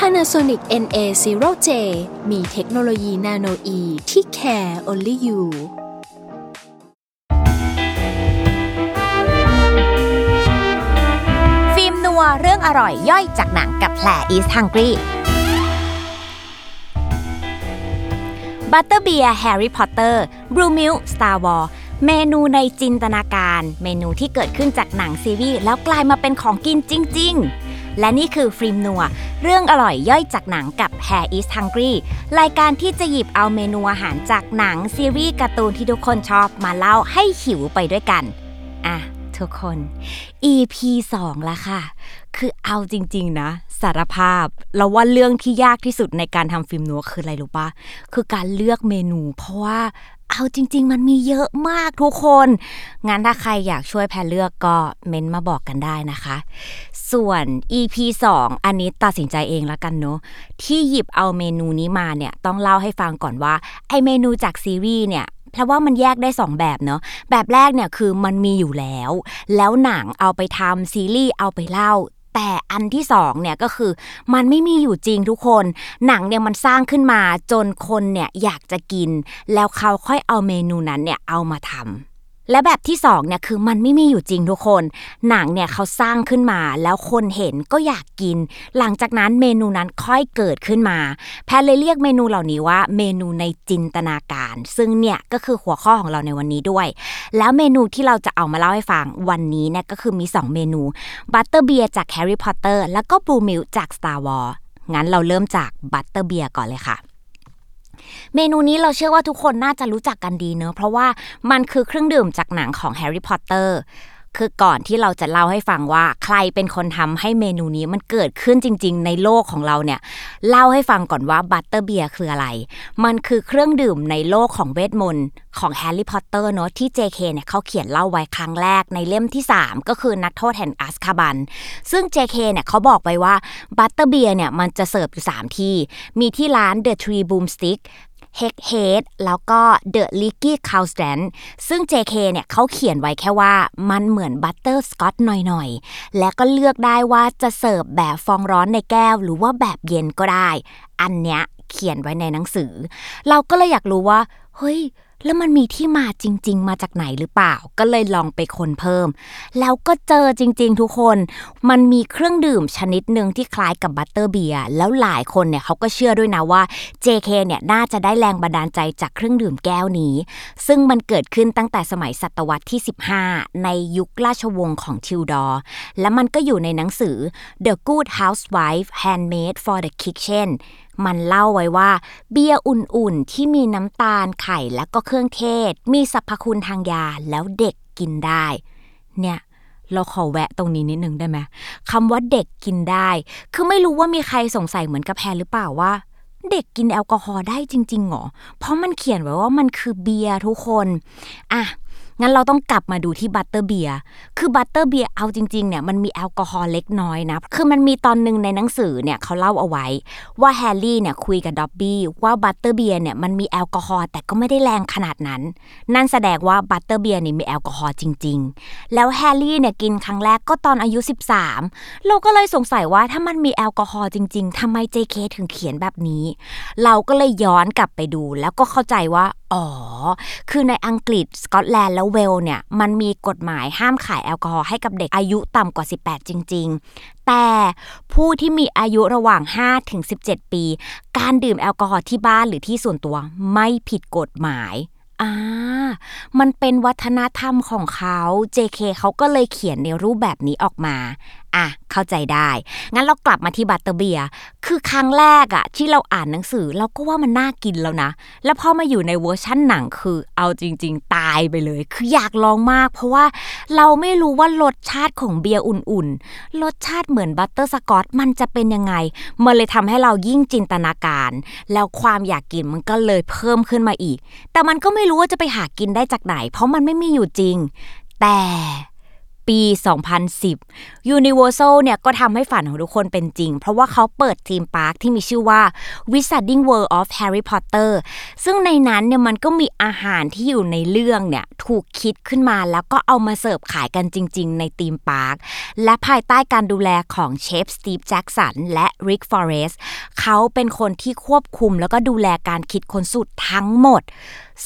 Panasonic NA0J มีเทคโนโลยีนาโนอีที่ care only you ฟิล์มนัวเรื่องอร่อยย่อยจากหนังกับแผล East Hungry บัตเตอร์เบียร์แฮร์รี่พอตเตอร์บลูมิลสตาร์วอร์เมนูในจินตนาการ เมนูที่เกิดขึ้นจากหนังซีรีส์แล้วกลายมาเป็นของกินจริง ๆ และนี่คือฟิล์มนัว เรื่องอร่อยย่อยจากหนังกับ Hair is Hungry รายการที่จะหยิบเอาเมนูอาหารจากหนังซีรีส์การ์ตูนที่ทุกคนชอบมาเล่าให้หิวไปด้วยกัน อะ ทุกคน EP 2 ละค่ะ คือเอาจริง ๆ นะ สารภาพ เราว่าเรื่องที่ยากที่สุดในการทำฟิล์มนัวคืออะไรรู้ปะคือการเลือกเมนู เพราะว่า เอาจริง ๆ มันมีเยอะมากทุกคน งั้นถ้าใครอยากช่วยแพรเลือกก็เม้นมาบอกกันได้นะคะ ส่วน EP 2 อันนี้ตัดสินใจเองแล้วกันเนาะที่หยิบเอาเมนูนี้มาเนี่ยต้องเล่าให้ฟังก่อนว่า ไอเมนูจากซีรีส์เนี่ยเพราะว่ามันแยกได้ 2 แบบเนาะแบบแรกเนี่ยคือมันมีอยู่แล้ว แล้วหนังเอาไปทำซีรีส์เอาไปเล่า แต่อันที่สองเนี่ยก็คือมันไม่มีอยู่จริงทุกคน หนังเนี่ยมันสร้างขึ้นมาจนคนเนี่ยอยากจะกิน แล้วเขาค่อยเอาเมนูนั้นเนี่ยเอามาทำ และแบบที่สองเนี่ยคือมันไม่มีอยู่จริงทุกคน หนังเนี่ยเขาสร้างขึ้นมาแล้วคนเห็นก็อยากกิน หลังจากนั้นเมนูนั้นค่อยเกิดขึ้นมา แพรเลยเรียกเมนูเหล่านี้ว่าเมนูในจินตนาการ ซึ่งเนี่ยก็คือหัวข้อของเราในวันนี้ด้วย แล้วเมนูที่เราจะเอามาเล่าให้ฟังวันนี้เนี่ยก็คือมี 2 เมนู butterbeer จากแฮร์รี่พอตเตอร์แล้วก็ blue milk จาก Star Wars งั้นเราเริ่มจาก butterbeer ก่อนเลยค่ะ เมนูนี้เราเชื่อว่าทุกคนน่าจะรู้จักกันดีเนอะเพราะว่ามันคือเครื่องดื่มจากหนังของแฮร์รี่พอตเตอร์ คือก่อนที่เราจะเล่าให้ฟังว่าใครเป็นคนทำให้เมนูนี้มันเกิดขึ้นจริง ๆ ในโลกของเราเนี่ย เล่าให้ฟังก่อนว่า butterbeer คืออะไร มันคือเครื่องดื่มในโลกของเวทมนต์ของแฮร์รี่พอตเตอร์เนอะที่ JK เนี่ยเขาเขียนเล่าไว้ครั้งแรกในเล่มที่ 3 ก็คือนักโทษแห่งอัสคาบัน ซึ่ง JK เนี่ยเขาบอกไว้ว่า butterbeer เนี่ยมันจะเสิร์ฟอยู่ 3 ที่ มีที่ร้าน The Three Broomsticks Hog's Head แล้วก็ The Leaky Cauldron ซึ่ง JK เนี่ยเขาเขียนไว้แค่ว่ามันเหมือนบัตเตอร์สกอตหน่อยๆ และก็เลือกได้ว่าจะเสิร์ฟแบบฟองร้อนในแก้ว หรือว่าแบบเย็นก็ได้ อันเนี้ยเขียนไว้ในหนังสือ เราก็เลยอยากรู้ว่า เฮ้ย แล้วมันมีที่มาจริง ๆ มาจากไหนหรือเปล่า ก็เลยลองไปค้นเพิ่ม แล้วก็เจอจริง ๆ ทุกคน มันมีเครื่องดื่มชนิดหนึ่งที่คล้ายกับ butterbeer แล้วหลายคนเนี่ยเขาก็เชื่อด้วยนะว่า JK เนี่ยน่าจะได้แรงบันดาลใจจากเครื่องดื่มแก้วนี้ ซึ่งมันเกิดขึ้นตั้งแต่สมัยศตวรรษที่ 15 ในยุคราชวงศ์ของทิวดอร์และมันก็อยู่ในหนังสือ The Good Housewife Handmaid for the Kitchen มันเล่าไว้ว่า เบียร์อุ่นๆ ที่มีน้ำตาลไข่และก็เครื่องเทศ มีสรรพคุณทางยาแล้วเด็กกินได้ เนี่ยเราขอแวะตรงนี้นิดนึงได้ไหมคำว่าเด็กกินได้ คือไม่รู้ว่ามีใครสงสัยเหมือนกับแพรหรือเปล่าว่า เด็กกินแอลกอฮอล์ได้จริงๆหรอ เพราะมันเขียนไว้ว่ามันคือเบียร์ทุกคน อะ งั้นเราต้องกลับมาดูที่ butterbeer คือ butterbeer เอาจริงๆเนี่ยมันมีแอลกอฮอล์เล็กน้อยนะคือมันมีตอนหนึ่งในหนังสือเนี่ยเขาเล่าเอาไว้ ว่าแฮร์รี่เนี่ยคุยกับด็อบบี้ว่า butterbeer เนี่ยมันมีแอลกอฮอล์แต่ก็ไม่ได้แรงขนาดนั้น นั่นแสดงว่า butterbeer นี่มีแอลกอฮอล์จริง ๆ แล้วแฮร์รี่เนี่ยกินครั้งแรกก็ตอนอายุ 13 เราก็เลยสงสัยว่าถ้ามันมีแอลกอฮอล์จริง ๆทำไม JK ถึงเขียนแบบนี้ เราก็เลยย้อนกลับไปดูแล้วก็เข้าใจว่าอ๋อ คือในอังกฤษ สกอตแลนด์ แล้วเวลส์เนี่ย มันมีกฎหมายห้ามขายแอลกอฮอล์ให้กับเด็กอายุต่ำกว่า 18 จริง ๆ แต่ผู้ที่มีอายุระหว่าง 5 ถึง 17 ปี การดื่มแอลกอฮอล์ที่บ้านหรือที่ส่วนตัวไม่ผิดกฎหมายอ่า มันเป็นวัฒนธรรมของเขา JK เขาก็เลยเขียนในรูปแบบนี้ออกมาอะเข้าใจได้ งั้นเรากลับมาที่บัตเตอร์เบียร์คือครั้งแรกอะที่เราอ่านหนังสือเราก็ว่ามันน่ากินแล้วนะ แล้วพอมาอยู่ในเวอร์ชั่นหนังคือเอาจริง ๆ ตายไปเลย คืออยากลองมาก เพราะว่าเราไม่รู้ว่ารสชาติของเบียร์อุ่นๆ รสชาติเหมือนบัตเตอร์สกอตมันจะเป็นยังไง มันเลยทำให้เรายิ่งจินตนาการ แล้วความอยากกินมันก็เลยเพิ่มขึ้นมาอีก แต่มันก็ไม่รู้ว่าจะไปหากินได้จากไหน เพราะมันไม่มีอยู่จริง แต่ ปี 2010 Universal เนี่ยก็ทำให้ฝันของทุกคนเป็นจริง เพราะว่าเขาเปิด theme park ที่มีชื่อว่า Wizarding World of Harry Potter ซึ่งในนั้นเนี่ยมันก็มีอาหารที่อยู่ในเรื่องเนี่ยถูกคิดขึ้นมาแล้วก็เอามาเสิร์ฟขายกันจริง ๆ ใน theme parkและภายใต้การดูแลของเชฟสตีฟแจ็กสันและริกฟอเรสเขาเป็นคนที่ควบคุมแล้วก็ดูแลการคิดค้นสูตรทั้งหมด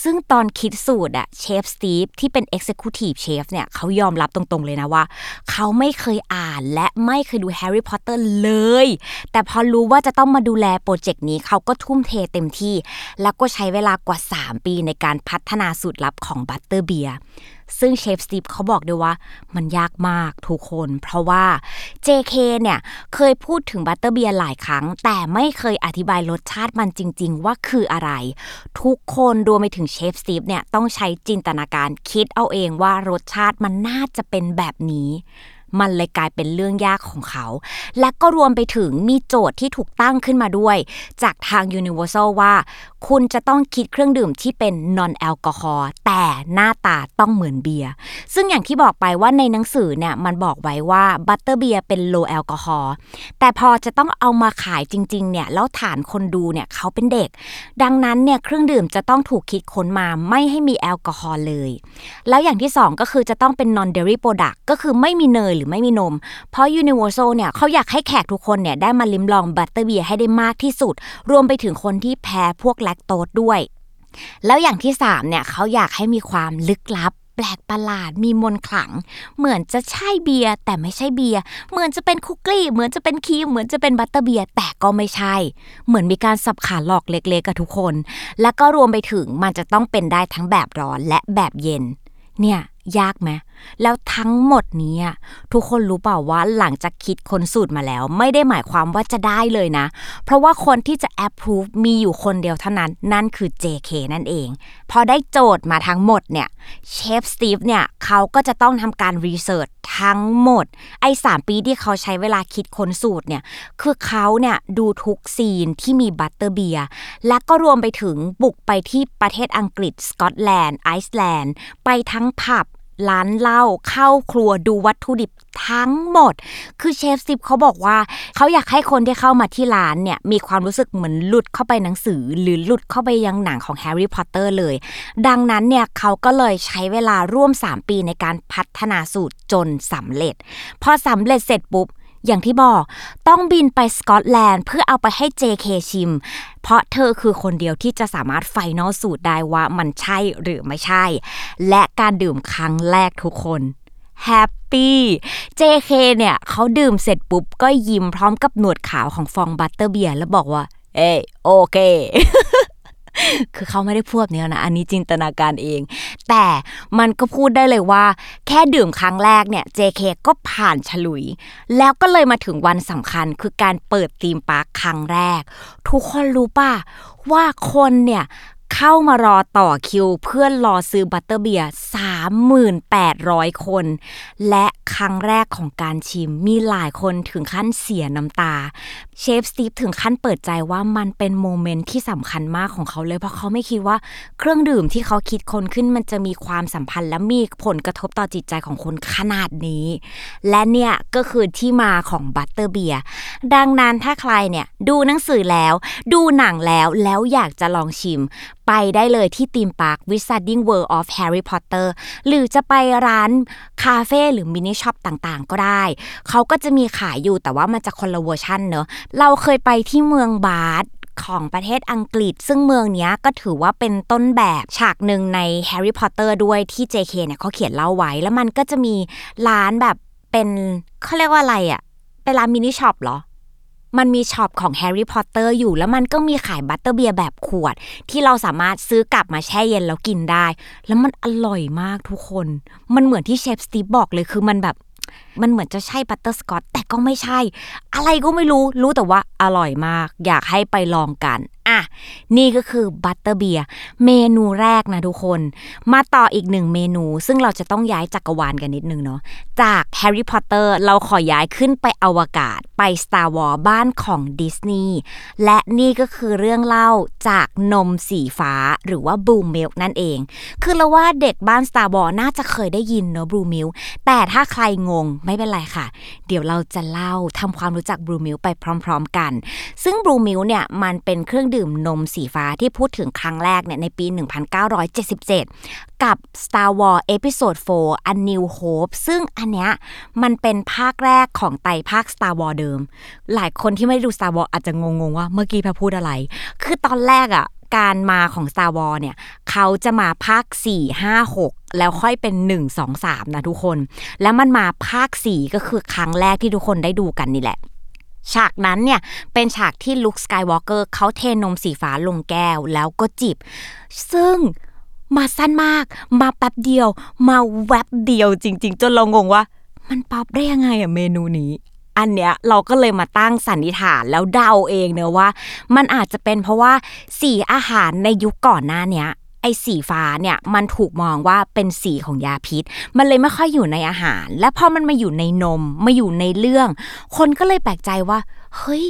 ซึ่งตอนคิดสูตรอะเชฟสตีฟที่เป็น Executive Chef เนี่ยเขายอมรับตรงๆเลยนะว่า เขาไม่เคยอ่านและไม่เคยดูแฮร์รี่พอตเตอร์เลย แต่พอรู้ว่าจะต้องมาดูแลโปรเจกต์นี้เขาก็ทุ่มเทเต็มที่ แล้วก็ใช้เวลากว่า 3 ปีในการพัฒนาสูตรลับของบัตเตอร์เบียร์ ซึ่งเชฟสตีฟเขาบอกด้วยว่า มันยากมากทุกคน เพราะว่า JK เนี่ย เคยพูดถึงบัตเตอร์เบียร์หลายครั้ง แต่ไม่เคยอธิบายรสชาติมันจริง ๆ ว่าคืออะไร ทุกคนรวมไปถึงเชฟสตีฟเนี่ยต้องใช้จินตนาการคิดเอาเองว่ารสชาติมันน่าจะเป็นแบบนี้มันเลยกลายเป็นเรื่องยากของเขา และก็รวมไปถึงมีโจทย์ที่ถูกตั้งขึ้นมาด้วย จากทาง Universal ว่า คุณจะต้องคิดเครื่องดื่มที่เป็น non แอลกอฮอล์แต่หน้าตาต้องเหมือนเบียร์ซึ่งอย่างที่บอกไปว่าในหนังสือเนี่ยมันบอกไว้ว่าบัตเตอร์เบียร์เป็น low แอลกอฮอล์แต่พอจะต้องเอามาขายจริงๆเนี่ยแล้วฐานคนดูเนี่ยเขาเป็นเด็ก ดังนั้นเนี่ยเครื่องดื่มจะต้องถูกคิดค้นมาไม่ให้มีแอลกอฮอล์เลย แล้วอย่างที่สองก็คือจะต้องเป็น non dairy product ก็คือไม่มีเนยหรือไม่มีนม เพราะ Universal เนี่ยเขาอยากให้แขกทุกคนเนี่ยได้มาลิ้มลองบัตเตอร์เบียร์ให้ได้มากที่สุด รวมไปถึงคนที่แพ้พวกแลคโตสด้วย แล้วอย่างที่3เนี่ยเขาอยากให้มีความลึกลับ แปลกประหลาดมีมนต์ขลัง เหมือนจะใช่เบียร์แต่ไม่ใช่เบียร์เหมือนจะเป็นคุกกี้เหมือนจะเป็นครีมเหมือนจะเป็นบัตเตอร์เบียร์แต่ก็ไม่ใช่ เหมือนมีการสับขาหลอกเล็กๆกับทุกคน แล้วก็รวมไปถึงมันจะต้องเป็นได้ทั้งแบบร้อนและแบบเย็น เนี่ยยากไหมแล้วทั้งหมดนี้ทุกคนรู้เปล่าว่าหลังจากคิดค้นสูตรมาแล้ว ไม่ได้หมายความว่าจะได้เลยนะ เพราะว่าคนที่จะ approve มีอยู่คนเดียวเท่านั้น นั่นคือ JK นั่นเอง พอได้โจทย์มาทั้งหมดเนี่ยเชฟสตีฟเนี่ยเขาก็จะต้องทำการ research ทั้งหมด ไอ้สามปีที่เขาใช้เวลาคิดค้นสูตรเนี่ยคือเขาเนี่ยดูทุกซีนที่มีบัตเตอร์เบียร์และก็รวมไปถึงบุกไปที่ประเทศอังกฤษสกอตแลนด์ไอซ์แลนด์ไปทั้งผับ ร้านเหล้าเข้าครัวดูวัตถุดิบทั้งหมด คือเชฟสตีฟเขาบอกว่า เขาอยากให้คนที่เข้ามาที่ร้านเนี่ย มีความรู้สึกเหมือนหลุดเข้าไปหนังสือ หรือหลุดเข้าไปยังหนังของแฮร์รี่พอตเตอร์เลย ดังนั้นเนี่ยเขาก็เลยใช้เวลาร่วม 3 ปีในการพัฒนาสูตรจนสำเร็จ พอสำเร็จเสร็จปุ๊บ อย่างที่บอกต้องบินไปสกอตแลนด์ เพื่อเอาไปให้ JK ชิม เพราะเธอคือคนเดียวที่จะสามารถ final สูตรได้ว่ามันใช่หรือไม่ใช่ และการดื่มครั้งแรกทุกคนแฮปปี้ JK เนี่ยเขาดื่มเสร็จปุ๊บ ก็ยิ้มพร้อมกับหนวดขาวของฟองบัตเตอร์เบียร์แล้วบอกว่า เอ้โอเค คือเขาไม่ได้พูดแบบนี้นะ อันนี้จินตนาการเอง แต่มันก็พูดได้เลยว่า แค่ดื่มครั้งแรกเนี่ย JK ก็ผ่านฉลุย แล้วก็เลยมาถึงวันสำคัญคือการเปิด theme park ครั้งแรก ทุกคนรู้ป่ะว่าคนเนี่ย เข้ามารอต่อคิวเพื่อรอซื้อบัตเตอร์เบียร์3,800 คน และครั้งแรกของการชิมมีหลายคนถึงขั้นเสียน้ำตา เชฟสตีฟถึงขั้นเปิดใจว่ามันเป็น moment ที่สำคัญมากของเขาเลย เพราะเขาไม่คิดว่าเครื่องดื่มที่เขาคิดค้นขึ้นมันจะมีความสัมพันธ์และมีผลกระทบต่อจิตใจของคนขนาดนี้ และเนี่ยก็คือที่มาของบัตเตอร์เบียร์ดังนั้นถ้าใครเนี่ยดูหนังสือแล้ว ดูหนังแล้วแล้วอยากจะลองชิมไปได้เลยที่ theme park Wizarding World of Harry Potter หรือจะไปร้านคาเฟ่หรือ mini shop ต่างๆ ก็ได้ เขาก็จะมีขายอยู่แต่ว่ามันจะคนละเวอร์ชันเนอะ เราเคยไปที่เมืองบาธของประเทศอังกฤษ ซึ่งเมืองนี้ก็ถือว่าเป็นต้นแบบฉากหนึ่งใน Harry Potter ด้วยที่ JK เนี่ยเขาเขียนเล่าไว้ แล้วมันก็จะมีร้านแบบเป็นเขาเรียกว่าอะไรอะ่ะเป็นร้าน mini shop เหรอ มันมี shop ของแฮร์รี่พอตเตอร์อยู่แล้วมันก็มีขายบัตเตอร์เบียร์แบบขวด ที่เราสามารถซื้อกลับมาแช่เย็นแล้วกินได้ แล้วมันอร่อยมากทุกคน มันเหมือนที่เชฟสตีฟบอกเลยคือมันแบบมันเหมือนจะใช่บัตเตอร์สกอตแต่ก็ไม่ใช่ อะไรก็ไม่รู้รู้แต่ว่าอร่อยมาก อยากให้ไปลองกัน อะ นี่ก็คือบัตเตอร์เบียร์เมนูแรกนะทุกคน มาต่ออีกหนึ่งเมนู ซึ่งเราจะต้องย้ายจักรวาลกันนิดนึงเนาะจากแฮร์รี่พอตเตอร์เราขอย้ายขึ้นไปอวกาศไป Star Wars บ้านของดิสนีย์และนี่ก็คือเรื่องเล่าจากนมสีฟ้าหรือว่า Blue Milk นั่นเอง คือเราว่าเด็กบ้าน Star Wars น่าจะเคยได้ยินเนาะ Blue Milk แต่ถ้าใครงงไม่เป็นไรค่ะ เดี๋ยวเราจะเล่าทำความรู้จัก Blue Milk ไปพร้อม ๆ กัน ซึ่ง Blue Milk เนี่ยมันเป็นเครื่องดื่มนมสีฟ้าที่พูดถึงครั้งแรกเนี่ยในปี 1977 กับ Star Wars Episode 4 A New Hope ซึ่งอันเนี้ยมันเป็นภาคแรกของไตภาค Star Wars เดิม หลายคนที่ไม่ได้ดู Star Wars อาจจะงงๆว่าเมื่อกี้พรพูดอะไร คือตอนแรกอะ การมาของ Star Wars เนี่ยเขาจะมาภาค 4 5 6 แล้วค่อยเป็น 1 2 3 นะทุกคน แล้วมันมาภาค 4 ก็คือครั้งแรกที่ทุกคนได้ดูกันนี่แหละฉากนั้นเนี่ยเป็นฉากที่ลุคสกายวอล์กเกอร์เขาเทนมสีฟ้าลงแก้วแล้วก็จิบ ซึ่งมาสั้นมาก มาแป๊บเดียว มาแวบเดียวจริง ๆ จนเรางงว่า มันป๊อปได้ยังไงอะเมนูนี้ อันเนี้ยเราก็เลยมาตั้งสันนิษฐานแล้วเดาเองเนอะว่า มันอาจจะเป็นเพราะว่าสีอาหารในยุคก่อนหน้าเนี้ยไอ้สีฟ้าเนี่ยมันถูกมองว่าเป็นสีของยาพิษ มันเลยไม่ค่อยอยู่ในอาหาร และพอมันมาอยู่ในนมมาอยู่ในเรื่อง คนก็เลยแปลกใจว่า เฮ้ย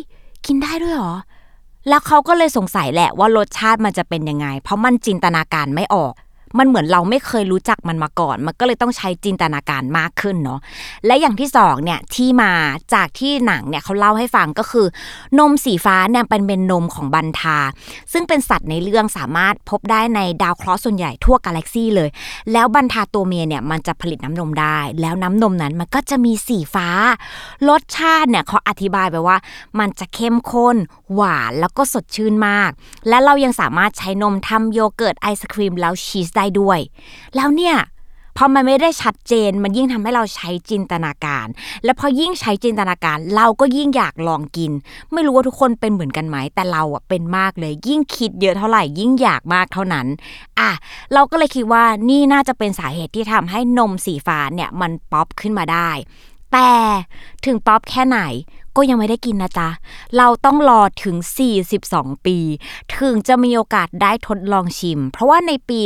กินได้ด้วยเหรอ แล้วเขาก็เลยสงสัยแหละว่ารสชาติมันจะเป็นยังไง เพราะมันจินตนาการไม่ออก มันเหมือนเราไม่เคยรู้จักมันมาก่อน มันก็เลยต้องใช้จินตนาการมากขึ้นเนาะและอย่างที่สองเนี่ยที่มาจากที่หนังเนี่ยเขาเล่าให้ฟังก็คือ นมสีฟ้าเนี่ยเป็นเป็นนมของบันทา ซึ่งเป็นสัตว์ในเรื่องสามารถพบได้ในดาวเคราะห์ส่วนใหญ่ทั่วกาแล็กซี่เลย แล้วบันทาตัวเมียเนี่ยมันจะผลิตน้ำนมได้ แล้วน้ำนมนั้นมันก็จะมีสีฟ้ารสชาติเนี่ยเขาอธิบายไปว่า มันจะเข้มข้น หวานแล้วก็สดชื่นมาก และเรายังสามารถใช้นมทำโยเกิร์ตไอศครีมแล้วชีสได้ด้วย แล้วเนี่ยพอมันไม่ได้ชัดเจนมันยิ่งทำให้เราใช้จินตนาการ และพอยิ่งใช้จินตนาการ เราก็ยิ่งอยากลองกิน ไม่รู้ว่าทุกคนเป็นเหมือนกันไหมแต่เราอะเป็นมากเลย ยิ่งคิดเยอะเท่าไหร่ ยิ่งอยากมากเท่านั้นอะเราก็เลยคิดว่านี่น่าจะเป็นสาเหตุที่ทำให้นมสีฟ้าเนี่ยมันป๊อปขึ้นมาได้ แต่ถึงป๊อปแค่ไหน ก็ยังไม่ได้กินนะจ๊ะ เราต้องรอถึง 42 ปี ถึงจะมีโอกาสได้ทดลองชิม เพราะว่าในปี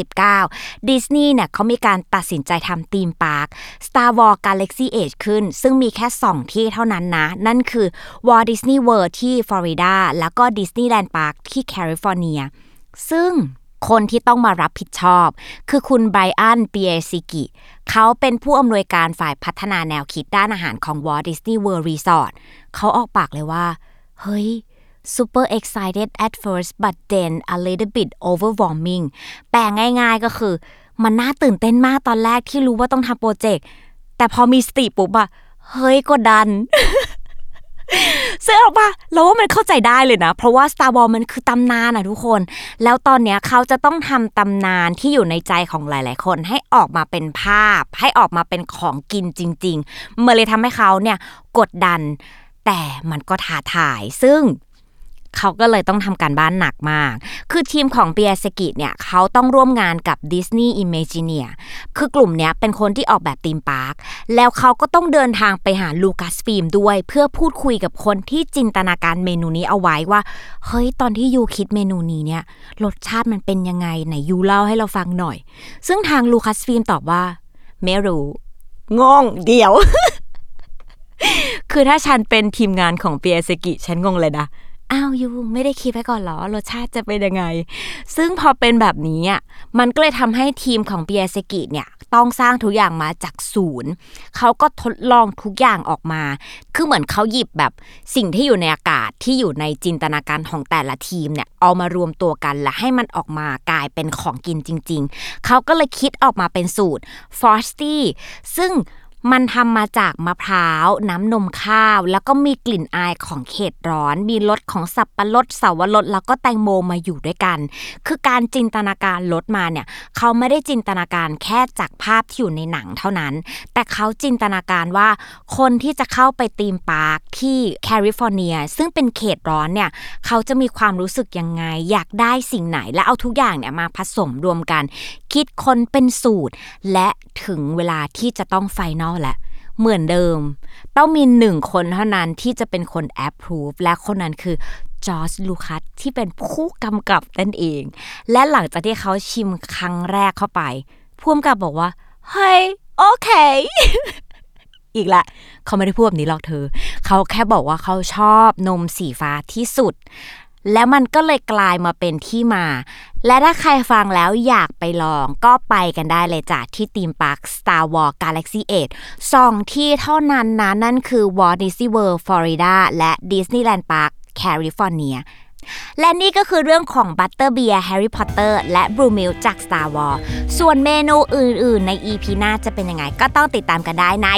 2019 ดิสนีย์เนี่ยเขามีการตัดสินใจทำธีมพาร์ค Star Wars Galaxy Edge ขึ้น ซึ่งมีแค่ 2 ที่เท่านั้นนะ นั่นคือ Walt Disney World ที่ฟลอริดา แล้วก็ Disneyland Park ที่แคลิฟอร์เนีย ซึ่ง คนที่ต้องมารับผิดชอบ คือคุณไบรอันเปียซิกิเขาเป็นผู้อำนวยการฝ่ายพัฒนาแนวคิดด้านอาหารของ Walt Disney World Resort เขาออกปากเลยว่า เฮ้ย super excited at first but then a little bit overwhelming แปลง่ายๆก็คือ มันน่าตื่นเต้นมากตอนแรกที่รู้ว่าต้องทำโปรเจกต์ แต่พอมีสติปุ๊บอะเฮ้ยกดดัน ซึ่งเอาปะเราว่ามันเข้าใจได้เลยนะ เพราะว่า Star Wars มันคือตำนานอะทุกคน แล้วตอนเนี้ยเขาจะต้องทำตำนานที่อยู่ในใจของหลาย ๆ คน ให้ออกมาเป็นภาพ ให้ออกมาเป็นของกินจริง ๆ เมื่อเลยทำให้เขาเนี่ยกดดัน แต่มันก็ท้าทาย ซึ่ง เขาก็เลยต้องทำการบ้านหนักมาก คือทีมของเปียสกิเนี่ยเขาต้องร่วมงานกับ Disney Imagineer คือกลุ่มเนี้ยเป็นคนที่ออกแบบ theme park แล้วเขาก็ต้องเดินทางไปหาลูคัสฟิล์มด้วย เพื่อพูดคุยกับคนที่จินตนาการเมนูนี้เอาไว้ว่า เฮ้ย ตอนที่ยูคิดเมนูนี้เนี่ยรสชาติมันเป็นยังไงไหนยูเล่าให้เราฟังหน่อย ซึ่งทางลูคัสฟิล์มตอบว่าไม่รู้งงเดี๋ยว คือถ้าฉันเป็นทีมงานของเปียสกิ ฉันงงเลยนะ อ้าวยูไม่ได้คิดไว้ก่อนเหรอรสชาติจะเป็นยังไง ซึ่งพอเป็นแบบนี้อะมันก็เลยทำให้ทีมของเปียเซกิเนี่ยต้องสร้างทุกอย่างมาจากศูนย์ เขาก็ทดลองทุกอย่างออกมา คือเหมือนเขาหยิบแบบสิ่งที่อยู่ในอากาศที่อยู่ในจินตนาการของแต่ละทีมเนี่ยเอามารวมตัวกันและให้มันออกมากลายเป็นของกินจริง ๆ เขาก็เลยคิดออกมาเป็นสูตร Frosty ซึ่ง มันทำมาจากมะพร้าว น้ำนมข้าว แล้วก็มีกลิ่นอายของเขตร้อน มีรสของสับปะรดเสาวรสแล้วก็แตงโมมาอยู่ด้วยกัน คือการจินตนาการรสมาเนี่ย เขาไม่ได้จินตนาการแค่จากภาพที่อยู่ในหนังเท่านั้น แต่เขาจินตนาการว่า คนที่จะเข้าไป theme park ที่แคลิฟอร์เนีย ซึ่งเป็นเขตร้อนเนี่ย เขาจะมีความรู้สึกยังไง อยากได้สิ่งไหน และเอาทุกอย่างเนี่ยมาผสมรวมกัน คิดค้นเป็นสูตร และถึงเวลาที่จะต้อง final แหละเหมือนเดิม ต้องมีหนึ่งคนเท่านั้นที่จะเป็นคน approve และคนนั้นคือจอร์จลูคัสที่เป็นผู้กำกับนั่นเอง และหลังจากที่เขาชิมครั้งแรกเข้าไปผู้กำกับบอกว่า เฮ้ย โอเค อีกละ เขาไม่ได้พูดแบบนี้หรอกเธอ เขาแค่บอกว่าเขาชอบนมสีฟ้าที่สุด แล้วมันก็เลยกลายมาเป็นที่มา และถ้าใครฟังแล้วอยากไปลองก็ไปกันได้เลยจ้ะที่ทีมพาร์ค Star Wars Galaxy 8สองที่เท่านั้นนะ นั่นคือ Walt Disney World Florida และ Disneyland Park California และนี่ก็คือเรื่องของ Butterbeer แฮร์รี่พอตเตอร์และ Blue Milk จาก Star Wars ส่วนเมนูอื่นๆ ใน EP หน้าจะเป็นยังไง ก็ต้องติดตามกันได้ใน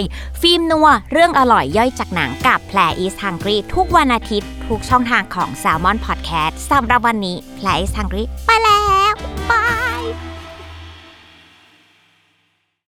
ฟิล์มนัว เรื่องอร่อยย่อยจากหนังกับ Pear is Hungry ทุกวันอาทิตย์ ทุกช่องทางของ Salmon Podcast สำหรับวันนี้ Pear is Hungry ไปแล้ว bye